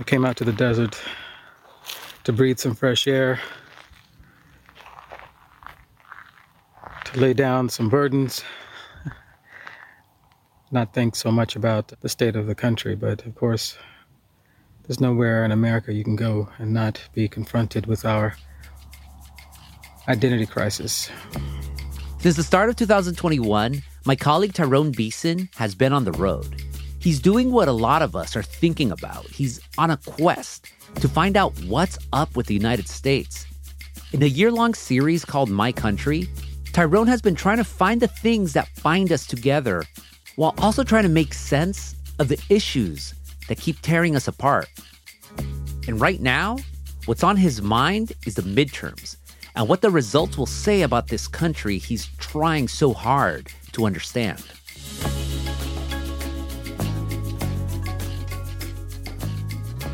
I came out to the desert to breathe some fresh air, to lay down some burdens, not think so much about the state of the country, but of course, there's nowhere in America you can go and not be confronted with our identity crisis. Since the start of 2021, my colleague Tyrone Beason has been on the road. He's doing what a lot of us are thinking about. He's on a quest to find out what's up with the United States. In a year long series called My Country, Tyrone has been trying to find the things that bind us together while also trying to make sense of the issues that keep tearing us apart. And right now, what's on his mind is the midterms and what the results will say about this country he's trying so hard to understand.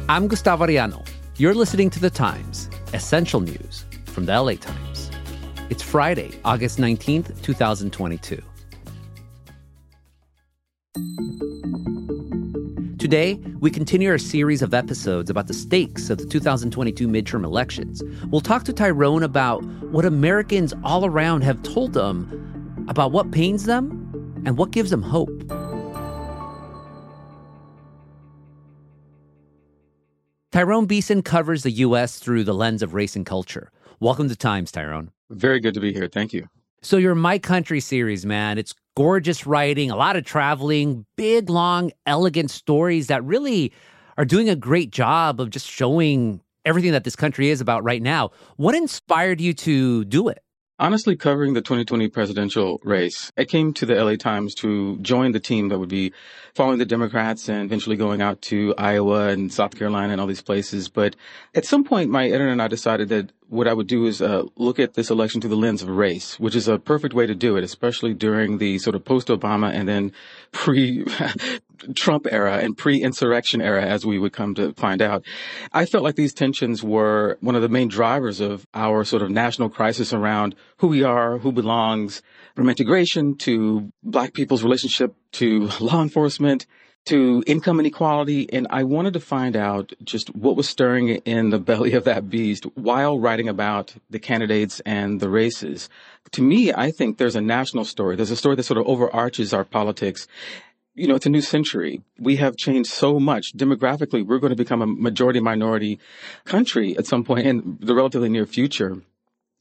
I'm Gustavo Arellano. You're listening to The Times, essential news from the LA Times. It's Friday, August 19th, 2022. Today, we continue our series of episodes about the stakes of the 2022 midterm elections. We'll talk to Tyrone about what Americans all around have told them about what pains them and what gives them hope. Tyrone Beason covers the U.S. through the lens of race and culture. Welcome to Times, Tyrone. Very good to be here. Thank you. So, your My Country series, man, it's gorgeous writing, a lot of traveling, big, long, elegant stories that really are doing a great job of just showing everything that this country is about right now. What inspired you to do it? Honestly, covering the 2020 presidential race, I came to the LA Times to join the team that would be following the Democrats and eventually going out to Iowa and South Carolina and all these places. But at some point, my editor and I decided that what I would do is uh, look at this election through the lens of race, which is a perfect way to do it, especially during the sort of post-Obama and then pre-Trump era and pre-insurrection era, as we would come to find out. I felt like these tensions were one of the main drivers of our sort of national crisis around who we are, who belongs, from integration to black people's relationship to law enforcement to income inequality. And I wanted to find out just what was stirring in the belly of that beast while writing about the candidates and the races. To me, I think there's a national story. There's a story that sort of overarches our politics. You know, it's a new century. We have changed so much demographically. We're going to become a majority minority country at some point in the relatively near future.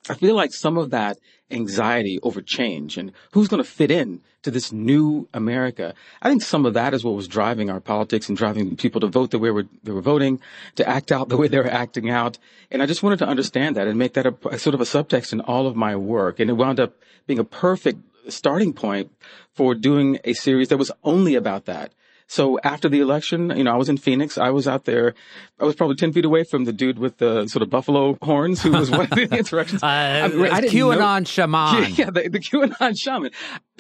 I feel like some of that anxiety over change and who's going to fit in to this new America. I think some of that is what was driving our politics and driving people to vote the way they were voting, to act out the way they were acting out. And I just wanted to understand that and make that a, a sort of a subtext in all of my work. And it wound up being a perfect starting point for doing a series that was only about that. So after the election, you know, I was in Phoenix. I was out there. I was probably 10 feet away from the dude with the sort of buffalo horns who was one of the insurrections. uh, I, mean, I QAnon know, shaman. Yeah, yeah the, the QAnon shaman.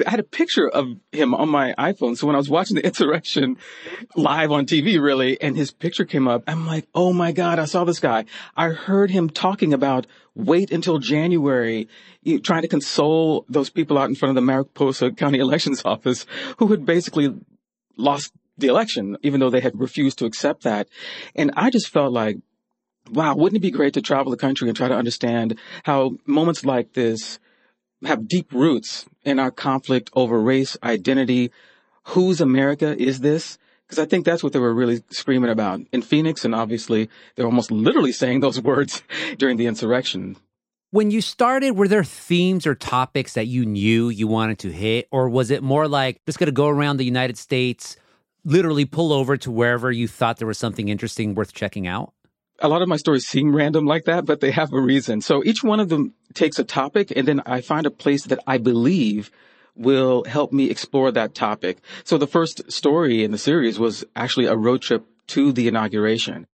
I had a picture of him on my iPhone. So when I was watching the insurrection live on TV, really, and his picture came up, I'm like, oh my God, I saw this guy. I heard him talking about wait until January, you trying to console those people out in front of the Maricopa County Elections Office who had basically lost the election, even though they had refused to accept that. And I just felt like, wow, wouldn't it be great to travel the country and try to understand how moments like this have deep roots in our conflict over race, identity, whose America is this? Because I think that's what they were really screaming about in Phoenix. And obviously, they're almost literally saying those words during the insurrection. When you started, were there themes or topics that you knew you wanted to hit? Or was it more like just going to go around the United States, literally pull over to wherever you thought there was something interesting worth checking out? A lot of my stories seem random like that, but they have a reason. So each one of them takes a topic, and then I find a place that I believe will help me explore that topic. So the first story in the series was actually a road trip to the inauguration.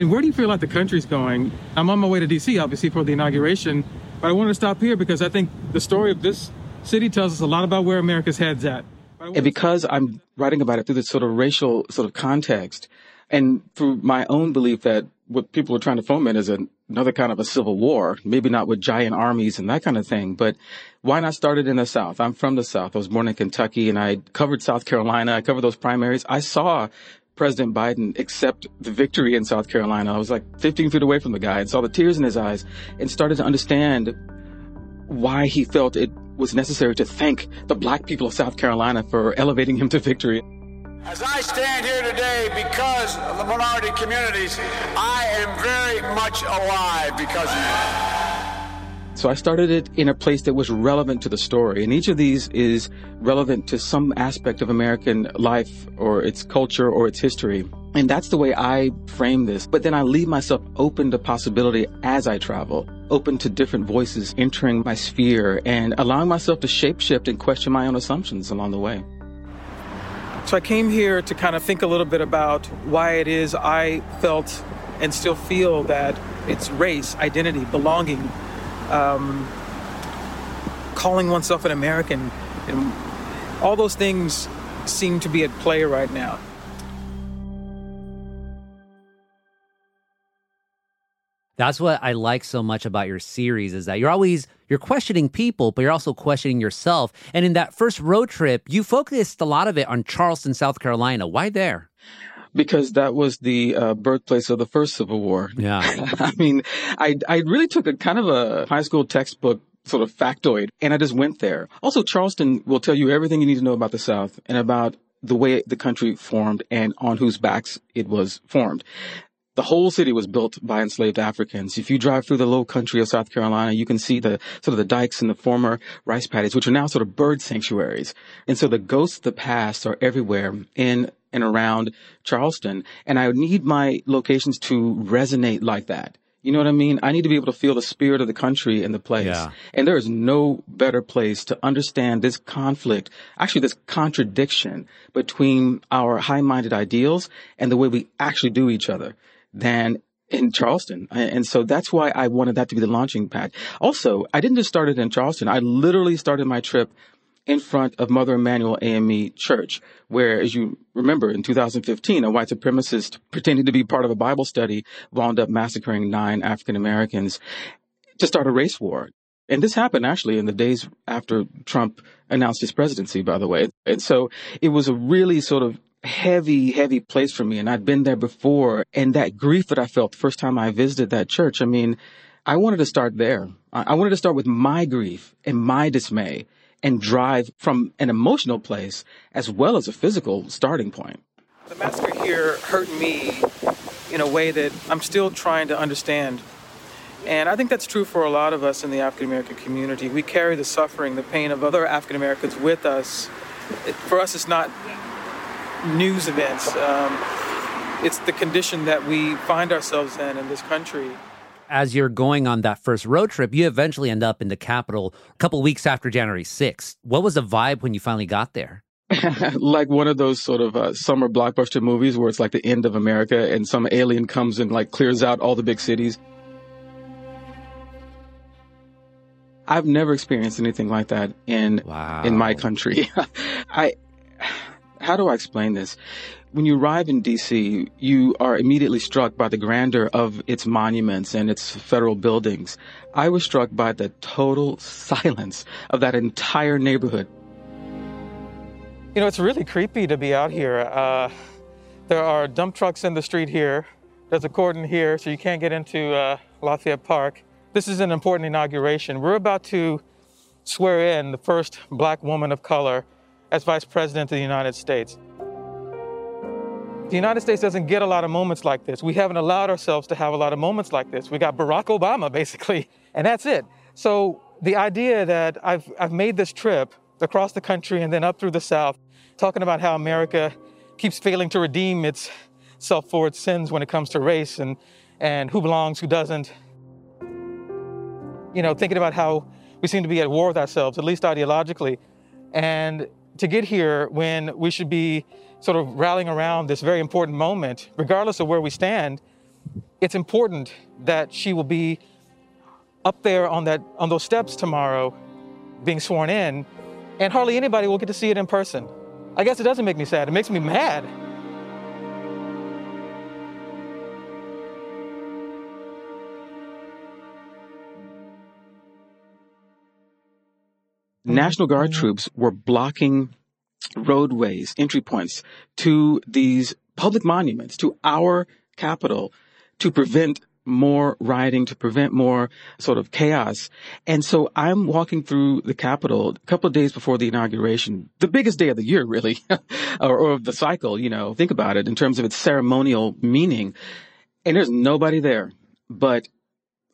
And where do you feel like the country's going? I'm on my way to DC, obviously, for the inauguration, but I wanted to stop here because I think the story of this city tells us a lot about where America's head's at. And because I'm writing about it through this sort of racial sort of context, and through my own belief that what people are trying to foment is another kind of a civil war, maybe not with giant armies and that kind of thing, but why not start it in the South? I'm from the South. I was born in Kentucky and I covered South Carolina. I covered those primaries. I saw President Biden accept the victory in South Carolina. I was like 15 feet away from the guy and saw the tears in his eyes and started to understand why he felt it was necessary to thank the black people of South Carolina for elevating him to victory. As I stand here today because of the minority communities, I am very much alive because. So I started it in a place that was relevant to the story. And each of these is relevant to some aspect of American life or its culture or its history. And that's the way I frame this. But then I leave myself open to possibility as I travel, open to different voices entering my sphere and allowing myself to shapeshift and question my own assumptions along the way. So I came here to kind of think a little bit about why it is I felt and still feel that it's race, identity, belonging, um, calling oneself an American, and all those things seem to be at play right now. That's what I like so much about your series is that you're always you're questioning people, but you're also questioning yourself. And in that first road trip, you focused a lot of it on Charleston, South Carolina. Why there? Because that was the uh, birthplace of the first Civil War. Yeah. I mean, I, I really took a kind of a high school textbook sort of factoid and I just went there. Also, Charleston will tell you everything you need to know about the South and about the way the country formed and on whose backs it was formed. The whole city was built by enslaved Africans. If you drive through the low country of South Carolina, you can see the sort of the dikes and the former rice paddies, which are now sort of bird sanctuaries. And so the ghosts of the past are everywhere in and around Charleston. And I need my locations to resonate like that. You know what I mean? I need to be able to feel the spirit of the country and the place. Yeah. And there is no better place to understand this conflict, actually this contradiction between our high-minded ideals and the way we actually do each other than in Charleston. And so that's why I wanted that to be the launching pad. Also, I didn't just start it in Charleston. I literally started my trip in front of Mother Emanuel AME Church, where, as you remember, in 2015, a white supremacist pretending to be part of a Bible study wound up massacring nine African Americans to start a race war. And this happened actually in the days after Trump announced his presidency, by the way. And so it was a really sort of heavy, heavy place for me. And I'd been there before. And that grief that I felt the first time I visited that church, I mean, I wanted to start there. I wanted to start with my grief and my dismay and drive from an emotional place as well as a physical starting point. The massacre here hurt me in a way that I'm still trying to understand. And I think that's true for a lot of us in the African American community. We carry the suffering, the pain of other African Americans with us. It, for us, it's not news events. Um, it's the condition that we find ourselves in in this country. As you're going on that first road trip, you eventually end up in the Capitol a couple weeks after January 6th. What was the vibe when you finally got there? like one of those sort of uh, summer blockbuster movies where it's like the end of America and some alien comes and like clears out all the big cities. I've never experienced anything like that in Wow. in my country. I how do I explain this? When you arrive in DC, you are immediately struck by the grandeur of its monuments and its federal buildings. I was struck by the total silence of that entire neighborhood. You know, it's really creepy to be out here. Uh, there are dump trucks in the street here. There's a cordon here, so you can't get into uh, Lafayette Park. This is an important inauguration. We're about to swear in the first black woman of color as Vice President of the United States. The United States doesn't get a lot of moments like this. We haven't allowed ourselves to have a lot of moments like this. We got Barack Obama, basically, and that's it. So the idea that I've, I've made this trip across the country and then up through the South, talking about how America keeps failing to redeem itself for its sins when it comes to race and, and who belongs, who doesn't. You know, thinking about how we seem to be at war with ourselves, at least ideologically. And to get here when we should be sort of rallying around this very important moment, regardless of where we stand, it's important that she will be up there on that on those steps tomorrow being sworn in and hardly anybody will get to see it in person. I guess it doesn't make me sad, it makes me mad. Mm-hmm. National Guard mm-hmm. troops were blocking roadways, entry points to these public monuments to our capital to prevent more rioting, to prevent more sort of chaos. And so I'm walking through the Capitol a couple of days before the inauguration, the biggest day of the year, really, or, or of the cycle, you know, think about it in terms of its ceremonial meaning. And there's nobody there but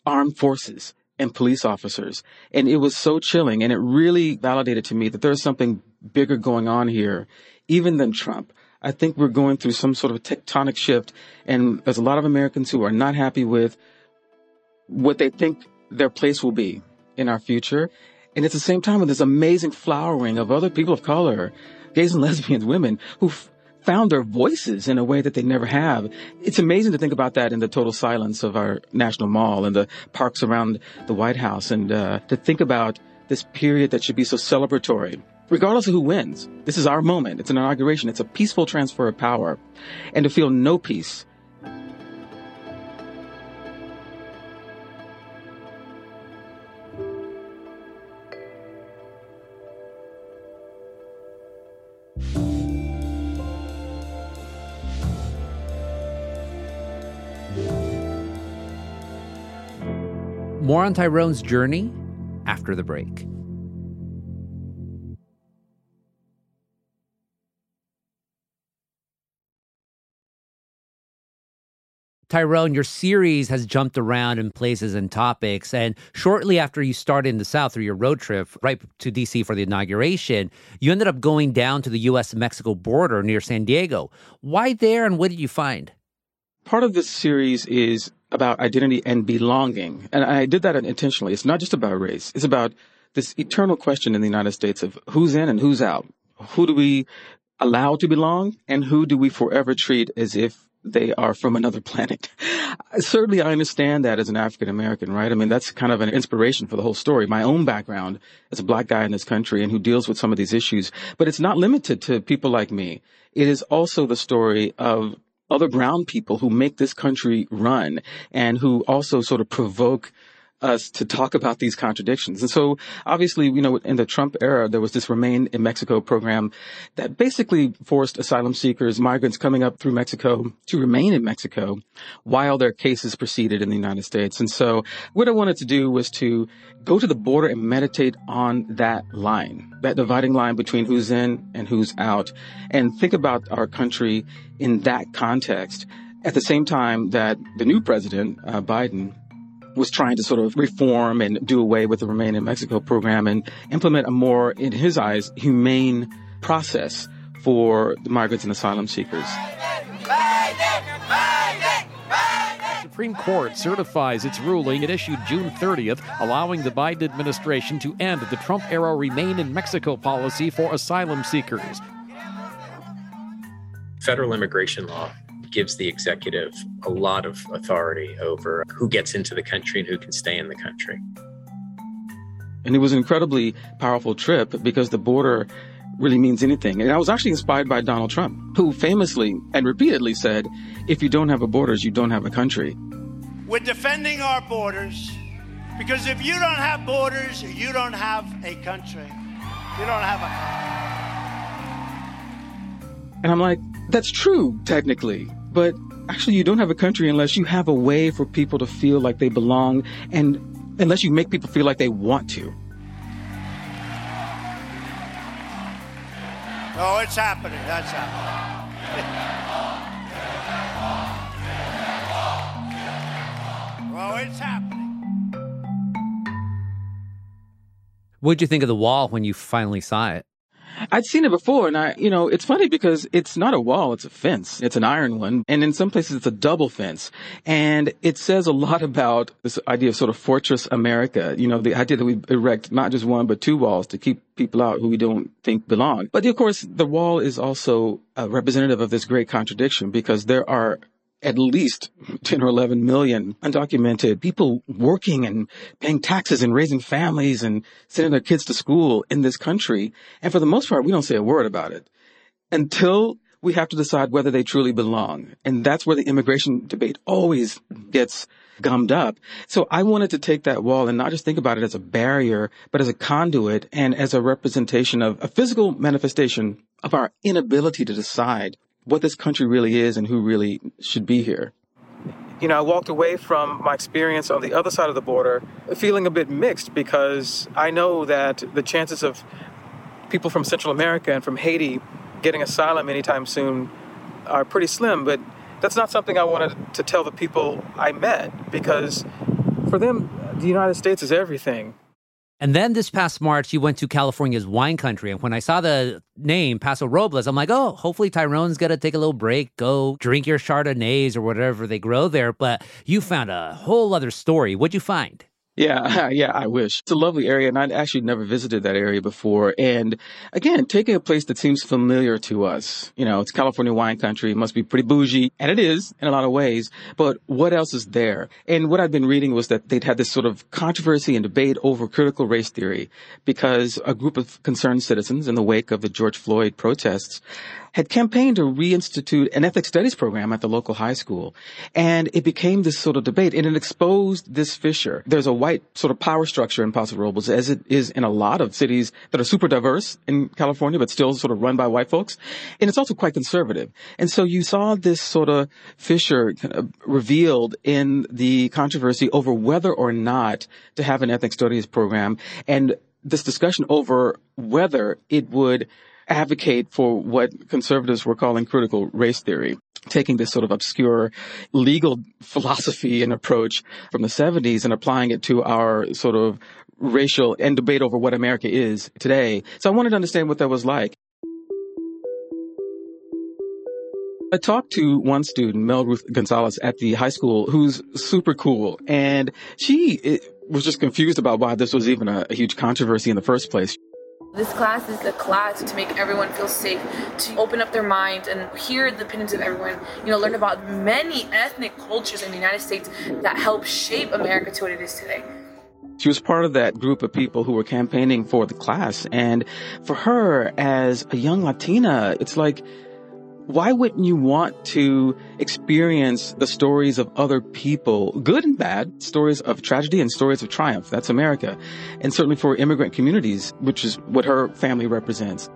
armed forces and police officers. And it was so chilling. And it really validated to me that there's something bigger going on here, even than Trump. I think we're going through some sort of tectonic shift, and there's a lot of Americans who are not happy with what they think their place will be in our future. And at the same time, with this amazing flowering of other people of color, gays and lesbians, women who found their voices in a way that they never have. It's amazing to think about that in the total silence of our national mall and the parks around the White House, and uh, to think about this period that should be so celebratory regardless of who wins. This is our moment. It's an inauguration. It's a peaceful transfer of power. And to feel no peace. More on Tyrone's journey after the break. Tyrone, your series has jumped around in places and topics. And shortly after you started in the South through your road trip right to DC for the inauguration, you ended up going down to the US Mexico border near San Diego. Why there and what did you find? Part of this series is about identity and belonging. And I did that intentionally. It's not just about race, it's about this eternal question in the United States of who's in and who's out. Who do we allow to belong and who do we forever treat as if they are from another planet. Certainly, I understand that as an African American, right? I mean, that's kind of an inspiration for the whole story. My own background as a black guy in this country and who deals with some of these issues, but it's not limited to people like me. It is also the story of other brown people who make this country run and who also sort of provoke us to talk about these contradictions. And so obviously, you know, in the Trump era, there was this Remain in Mexico program that basically forced asylum seekers, migrants coming up through Mexico to remain in Mexico while their cases proceeded in the United States. And so what I wanted to do was to go to the border and meditate on that line, that dividing line between who's in and who's out and think about our country in that context. At the same time that the new president, uh, Biden, was trying to sort of reform and do away with the Remain in Mexico program and implement a more, in his eyes, humane process for the migrants and asylum seekers. Supreme Court certifies its ruling it issued June 30th, allowing the Biden administration to end the Trump era Remain in Mexico policy for asylum seekers. Federal immigration law gives the executive a lot of authority over who gets into the country and who can stay in the country. And it was an incredibly powerful trip because the border really means anything. And I was actually inspired by Donald Trump, who famously and repeatedly said, if you don't have a borders, you don't have a country. We're defending our borders because if you don't have borders, you don't have a country. You don't have a country. And I'm like, that's true, technically. But actually, you don't have a country unless you have a way for people to feel like they belong and unless you make people feel like they want to. Oh, it's happening. That's happening. oh, it's happening. What'd you think of the wall when you finally saw it? I'd seen it before and I, you know, it's funny because it's not a wall, it's a fence. It's an iron one. And in some places it's a double fence. And it says a lot about this idea of sort of fortress America. You know, the idea that we erect not just one, but two walls to keep people out who we don't think belong. But of course, the wall is also representative of this great contradiction because there are at least 10 or 11 million undocumented people working and paying taxes and raising families and sending their kids to school in this country. And for the most part, we don't say a word about it until we have to decide whether they truly belong. And that's where the immigration debate always gets gummed up. So I wanted to take that wall and not just think about it as a barrier, but as a conduit and as a representation of a physical manifestation of our inability to decide what this country really is and who really should be here. You know, I walked away from my experience on the other side of the border feeling a bit mixed because I know that the chances of people from Central America and from Haiti getting asylum anytime soon are pretty slim, but that's not something I wanted to tell the people I met because for them, the United States is everything. And then this past March, you went to California's wine country. And when I saw the name Paso Robles, I'm like, oh, hopefully Tyrone's going to take a little break, go drink your Chardonnays or whatever they grow there. But you found a whole other story. What'd you find? Yeah, yeah, I wish. It's a lovely area, and I'd actually never visited that area before. And again, taking a place that seems familiar to us, you know, it's California wine country, it must be pretty bougie, and it is in a lot of ways. But what else is there? And what I've been reading was that they'd had this sort of controversy and debate over critical race theory because a group of concerned citizens in the wake of the George Floyd protests had campaigned to reinstitute an ethnic studies program at the local high school. And it became this sort of debate and it exposed this fissure. There's a white sort of power structure in Paso Robles as it is in a lot of cities that are super diverse in California, but still sort of run by white folks. And it's also quite conservative. And so you saw this sort of fissure kind of revealed in the controversy over whether or not to have an ethnic studies program and this discussion over whether it would advocate for what conservatives were calling critical race theory, taking this sort of obscure legal philosophy and approach from the 70s and applying it to our sort of racial and debate over what America is today. So I wanted to understand what that was like. I talked to one student, Mel Ruth Gonzalez, at the high school, who's super cool, and she was just confused about why this was even a, a huge controversy in the first place. This class is a class to make everyone feel safe, to open up their minds and hear the opinions of everyone. You know, learn about many ethnic cultures in the United States that help shape America to what it is today. She was part of that group of people who were campaigning for the class. And for her, as a young Latina, it's like, why wouldn't you want to experience the stories of other people, good and bad, stories of tragedy and stories of triumph? That's America. And certainly for immigrant communities, which is what her family represents.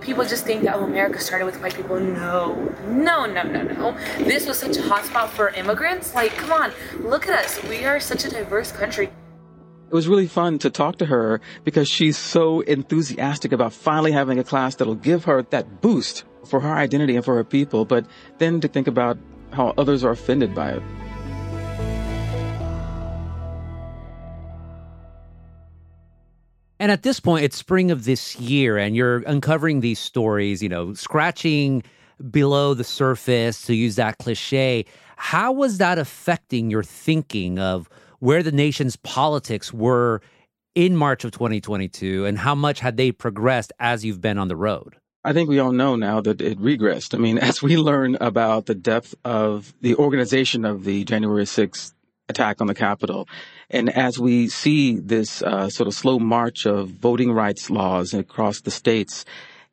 People just think that, oh, America started with white people. No, no, no, no, no. This was such a hotspot for immigrants. Like, come on, look at us. We are such a diverse country. It was really fun to talk to her because she's so enthusiastic about finally having a class that'll give her that boost for her identity and for her people, but then to think about how others are offended by it. And at this point, it's spring of this year, and you're uncovering these stories, you know, scratching below the surface, to use that cliche. How was that affecting your thinking of where the nation's politics were in March of 2022, and how much had they progressed as you've been on the road? I think we all know now that it regressed. I mean, as we learn about the depth of the organization of the January 6th attack on the Capitol, and as we see this uh, sort of slow march of voting rights laws across the states,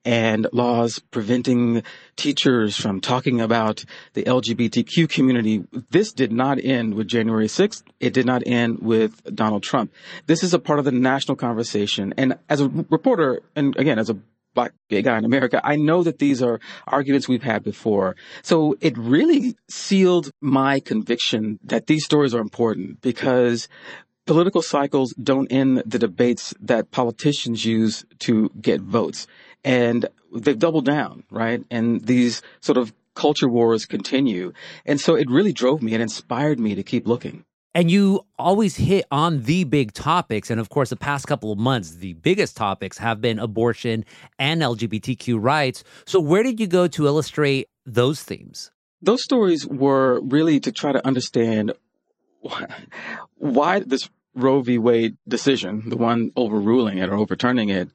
and laws preventing teachers from talking about the LGBTQ community. This did not end with January 6th. It did not end with Donald Trump. This is a part of the national conversation. And as a reporter, and again, as a black gay guy in America, I know that these are arguments we've had before. So it really sealed my conviction that these stories are important because political cycles don't end the debates that politicians use to get votes. And they've doubled down, right? And these sort of culture wars continue. And so it really drove me and inspired me to keep looking. And you always hit on the big topics. And of course, the past couple of months, the biggest topics have been abortion and LGBTQ rights. So, where did you go to illustrate those themes? Those stories were really to try to understand why this Roe v. Wade decision, the one overruling it or overturning it,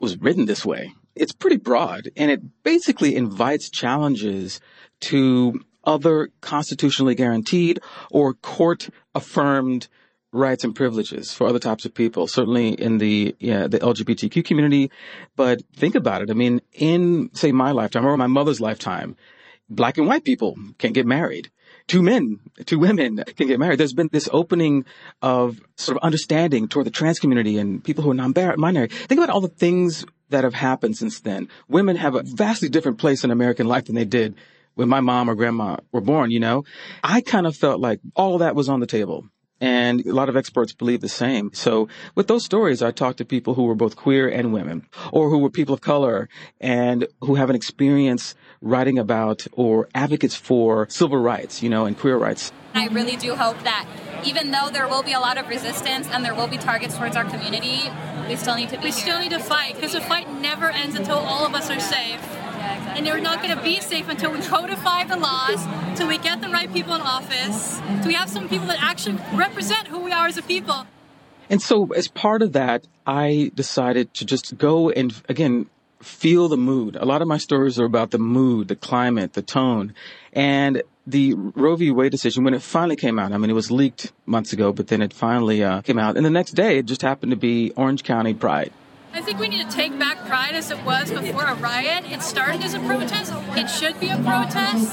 was written this way. It's pretty broad and it basically invites challenges to other constitutionally guaranteed or court affirmed rights and privileges for other types of people, certainly in the yeah, the LGBTQ community. But think about it. I mean, in say my lifetime or my mother's lifetime, black and white people can't get married. Two men, two women can get married. There's been this opening of sort of understanding toward the trans community and people who are non-binary. Think about all the things that have happened since then. Women have a vastly different place in American life than they did when my mom or grandma were born, you know? I kind of felt like all of that was on the table. And a lot of experts believe the same. So with those stories, I talked to people who were both queer and women, or who were people of color and who have an experience writing about or advocates for civil rights, you know, and queer rights. I really do hope that even though there will be a lot of resistance and there will be targets towards our community, we still need to be We here. still need to fight because the fight never ends until all of us are safe. And they're not going to be safe until we codify the laws, until we get the right people in office, until we have some people that actually represent who we are as a people. And so as part of that, I decided to just go and again, feel the mood. A lot of my stories are about the mood, the climate, the tone. And the Roe v. Wade decision, when it finally came out, I mean, it was leaked months ago, but then it finally uh, came out. And the next day, it just happened to be Orange County Pride. I think we need to take back pride as it was before a riot. It started as a protest. It should be a protest.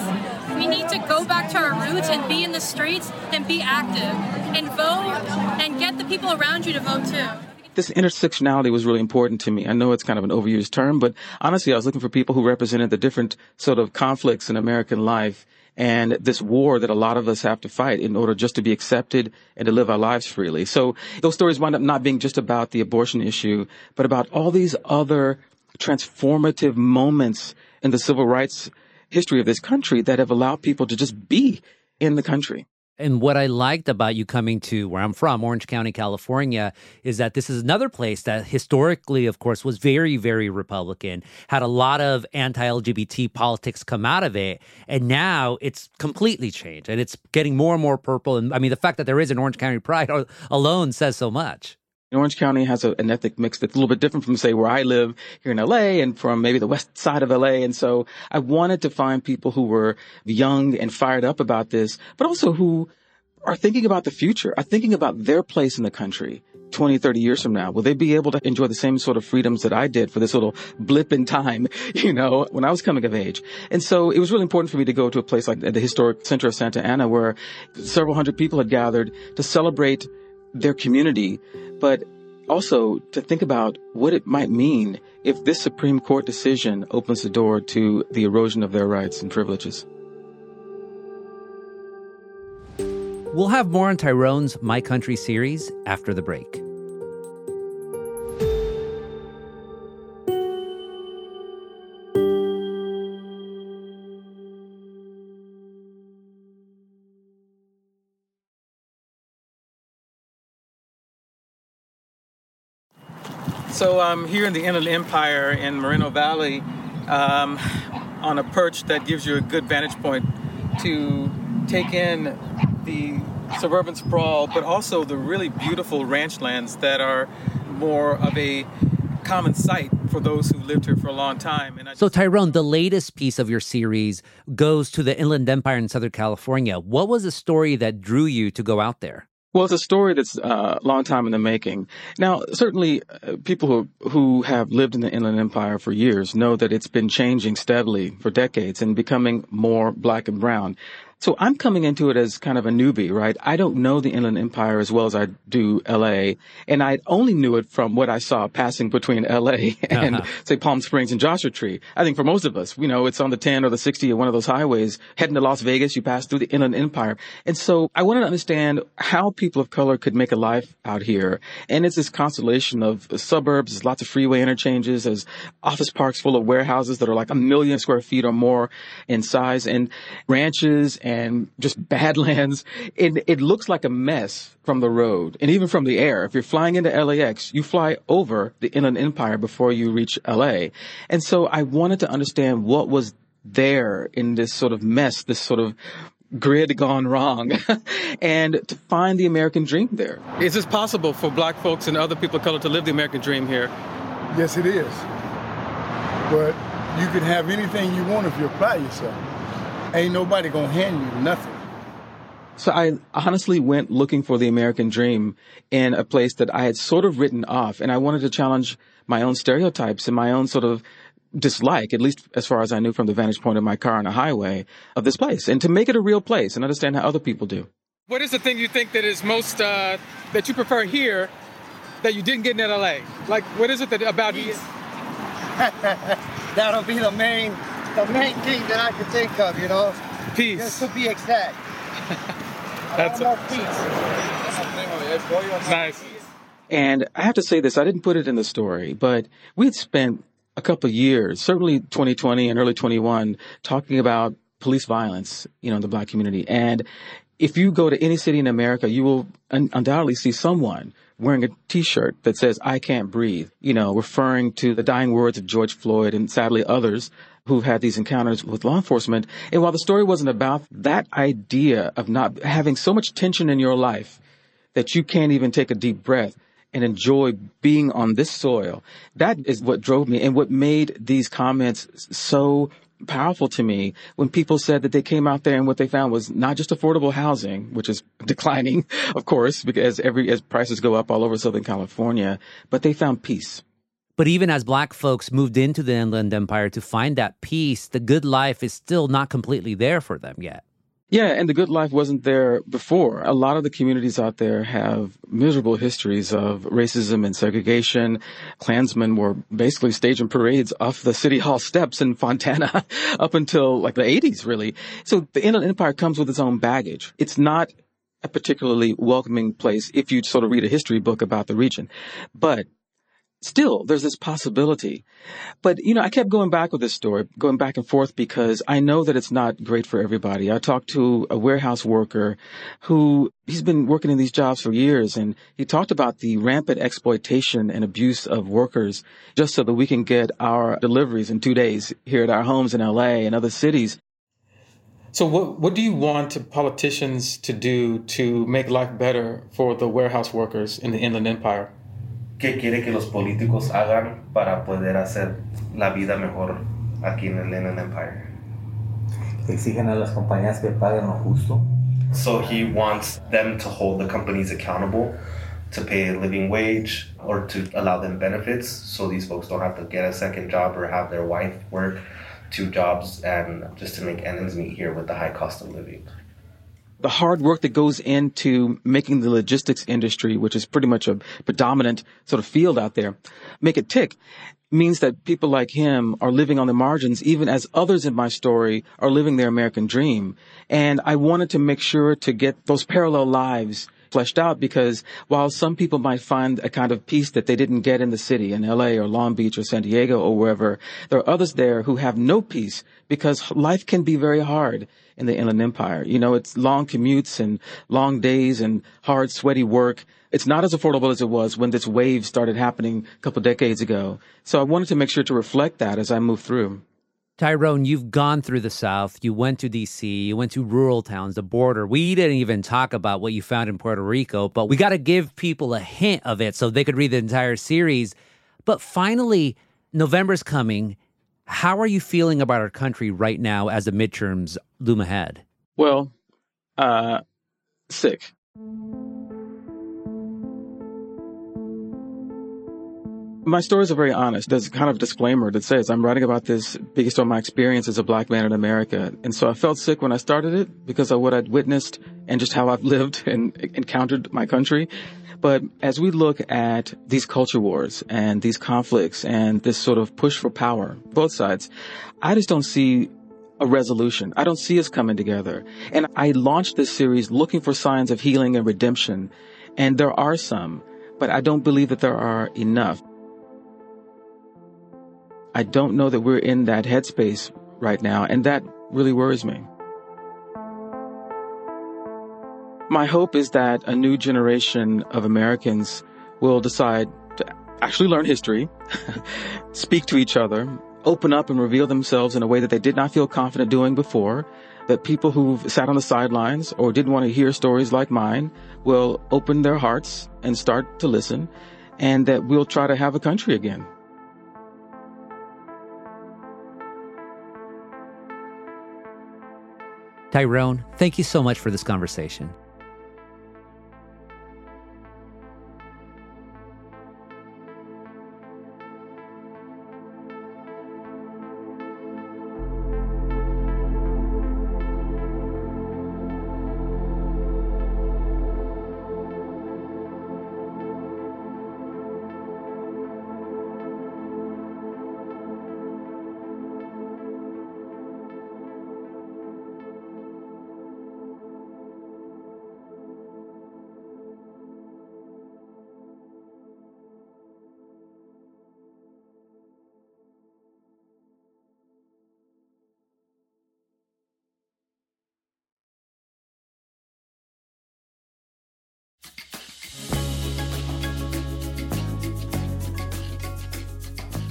We need to go back to our roots and be in the streets and be active and vote and get the people around you to vote too. This intersectionality was really important to me. I know it's kind of an overused term, but honestly, I was looking for people who represented the different sort of conflicts in American life and this war that a lot of us have to fight in order just to be accepted and to live our lives freely. So those stories wind up not being just about the abortion issue, but about all these other transformative moments in the civil rights history of this country that have allowed people to just be in the country. And what I liked about you coming to where I'm from, Orange County, California, is that this is another place that historically, of course, was very, very Republican, had a lot of anti LGBT politics come out of it. And now it's completely changed and it's getting more and more purple. And I mean, the fact that there is an Orange County Pride alone says so much. Orange County has a, an ethnic mix that's a little bit different from, say, where I live here in LA and from maybe the west side of LA. And so I wanted to find people who were young and fired up about this, but also who are thinking about the future, are thinking about their place in the country 20, 30 years from now. Will they be able to enjoy the same sort of freedoms that I did for this little blip in time, you know, when I was coming of age? And so it was really important for me to go to a place like the historic center of Santa Ana where several hundred people had gathered to celebrate their community, but also to think about what it might mean if this Supreme Court decision opens the door to the erosion of their rights and privileges. We'll have more on Tyrone's My Country series after the break. So I'm here in the Inland Empire in Moreno Valley um, on a perch that gives you a good vantage point to take in the suburban sprawl, but also the really beautiful ranch lands that are more of a common sight for those who lived here for a long time. And I So, Tyrone, the latest piece of your series goes to the Inland Empire in Southern California. What was the story that drew you to go out there? Well, it's a story that's a uh, long time in the making. Now, certainly, uh, people who who have lived in the Inland Empire for years know that it's been changing steadily for decades and becoming more black and brown. So I'm coming into it as kind of a newbie, right? I don't know the Inland Empire as well as I do LA. And I only knew it from what I saw passing between LA and Uh-huh. say Palm Springs and Joshua Tree. I think for most of us, you know, it's on the 10 or the 60 or one of those highways heading to Las Vegas. You pass through the Inland Empire. And so I wanted to understand how people of color could make a life out here. And it's this constellation of suburbs. There's lots of freeway interchanges. There's office parks full of warehouses that are like a million square feet or more in size and ranches and just badlands. It, it looks like a mess from the road and even from the air. If you're flying into LAX, you fly over the Inland Empire before you reach LA. And so I wanted to understand what was there in this sort of mess, this sort of grid gone wrong, and to find the American dream there. Is this possible for black folks and other people of color to live the American dream here? Yes, it is. But you can have anything you want if you apply yourself. Ain't nobody gonna hand you nothing. So I honestly went looking for the American dream in a place that I had sort of written off, and I wanted to challenge my own stereotypes and my own sort of dislike, at least as far as I knew from the vantage point of my car on a highway, of this place, and to make it a real place and understand how other people do. What is the thing you think that is most uh, that you prefer here that you didn't get in LA? Like, what is it that about here? That'll be the main, the main thing that I could think of, you know. Peace. Just to be exact. That's I peace. Nice. And I have to say this, I didn't put it in the story, but we had spent a couple of years, certainly 2020 and early 21, talking about police violence, you know, in the black community. And if you go to any city in America, you will un- undoubtedly see someone wearing a t-shirt that says, I can't breathe, you know, referring to the dying words of George Floyd and sadly others who've had these encounters with law enforcement. And while the story wasn't about that idea of not having so much tension in your life that you can't even take a deep breath and enjoy being on this soil, that is what drove me and what made these comments so powerful to me when people said that they came out there and what they found was not just affordable housing, which is declining, of course, because every as prices go up all over Southern California, but they found peace. But even as black folks moved into the Inland Empire to find that peace, the good life is still not completely there for them yet. Yeah, and the good life wasn't there before. A lot of the communities out there have miserable histories of racism and segregation. Klansmen were basically staging parades off the city hall steps in Fontana up until like the 80s, really. So the Inland Empire comes with its own baggage. It's not a particularly welcoming place if you sort of read a history book about the region. But still there's this possibility. But, you know, I kept going back with this story, going back and forth because I know that it's not great for everybody. I talked to a warehouse worker who he's been working in these jobs for years and he talked about the rampant exploitation and abuse of workers just so that we can get our deliveries in two days here at our homes in LA and other cities. So what what do you want politicians to do to make life better for the warehouse workers in the Inland Empire? Qué quiere que los políticos hagan para poder hacer la vida mejor aquí en el Inland Empire. Exigen a las compañías que paguen lo justo. So he wants them to hold the companies accountable to pay a living wage or to allow them benefits so these folks don't have to get a second job or have their wife work two jobs and just to make ends meet here with the high cost of living the hard work that goes into making the logistics industry, which is pretty much a predominant sort of field out there, make it tick means that people like him are living on the margins, even as others in my story are living their American dream. And I wanted to make sure to get those parallel lives fleshed out because while some people might find a kind of peace that they didn't get in the city, in LA or Long Beach or San Diego or wherever, there are others there who have no peace because life can be very hard in the Inland Empire. You know, it's long commutes and long days and hard, sweaty work. It's not as affordable as it was when this wave started happening a couple decades ago. So I wanted to make sure to reflect that as I move through. Tyrone, you've gone through the South. You went to DC. You went to rural towns, the border. We didn't even talk about what you found in Puerto Rico, but we got to give people a hint of it so they could read the entire series. But finally, November's coming how are you feeling about our country right now as the midterms loom ahead? Well, uh, sick. My stories are very honest. There's kind of disclaimer that says I'm writing about this based on my experience as a black man in America. And so I felt sick when I started it because of what I'd witnessed and just how I've lived and encountered my country. But as we look at these culture wars and these conflicts and this sort of push for power, both sides, I just don't see a resolution. I don't see us coming together. And I launched this series looking for signs of healing and redemption. And there are some, but I don't believe that there are enough. I don't know that we're in that headspace right now, and that really worries me. My hope is that a new generation of Americans will decide to actually learn history, speak to each other, open up and reveal themselves in a way that they did not feel confident doing before, that people who've sat on the sidelines or didn't want to hear stories like mine will open their hearts and start to listen, and that we'll try to have a country again. Tyrone, thank you so much for this conversation.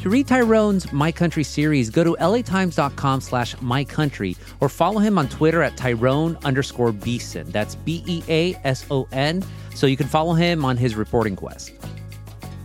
To read Tyrone's My Country series, go to latimes.com slash mycountry or follow him on Twitter at Tyrone underscore Beason. That's B-E-A-S-O-N, so you can follow him on his reporting quest.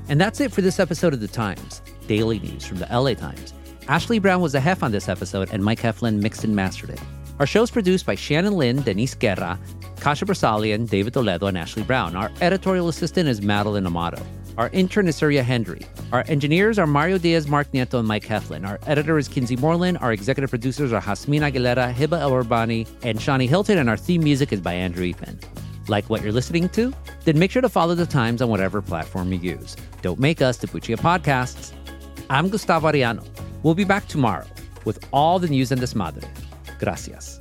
And that's it for this episode of The Times, daily news from the LA Times. Ashley Brown was the hef on this episode, and Mike Heflin mixed and mastered it. Our show is produced by Shannon Lin, Denise Guerra, Kasia Broussalian, David Toledo, and Ashley Brown. Our editorial assistant is Madeline Amato. Our intern is Surya Hendry. Our engineers are Mario Diaz, Mark Nieto, and Mike Heflin. Our editor is Kinsee Morlan. Our executive producers are Jazmin Aguilera, Heba Elorbany, and Shani Hilton. And our theme music is by Andrew Eapen. Like what you're listening to? Then make sure to follow the Times on whatever platform you use. Don't make us the Tapuchia Podcasts. I'm Gustavo Arellano. We'll be back tomorrow with all the news and desmadre. Gracias.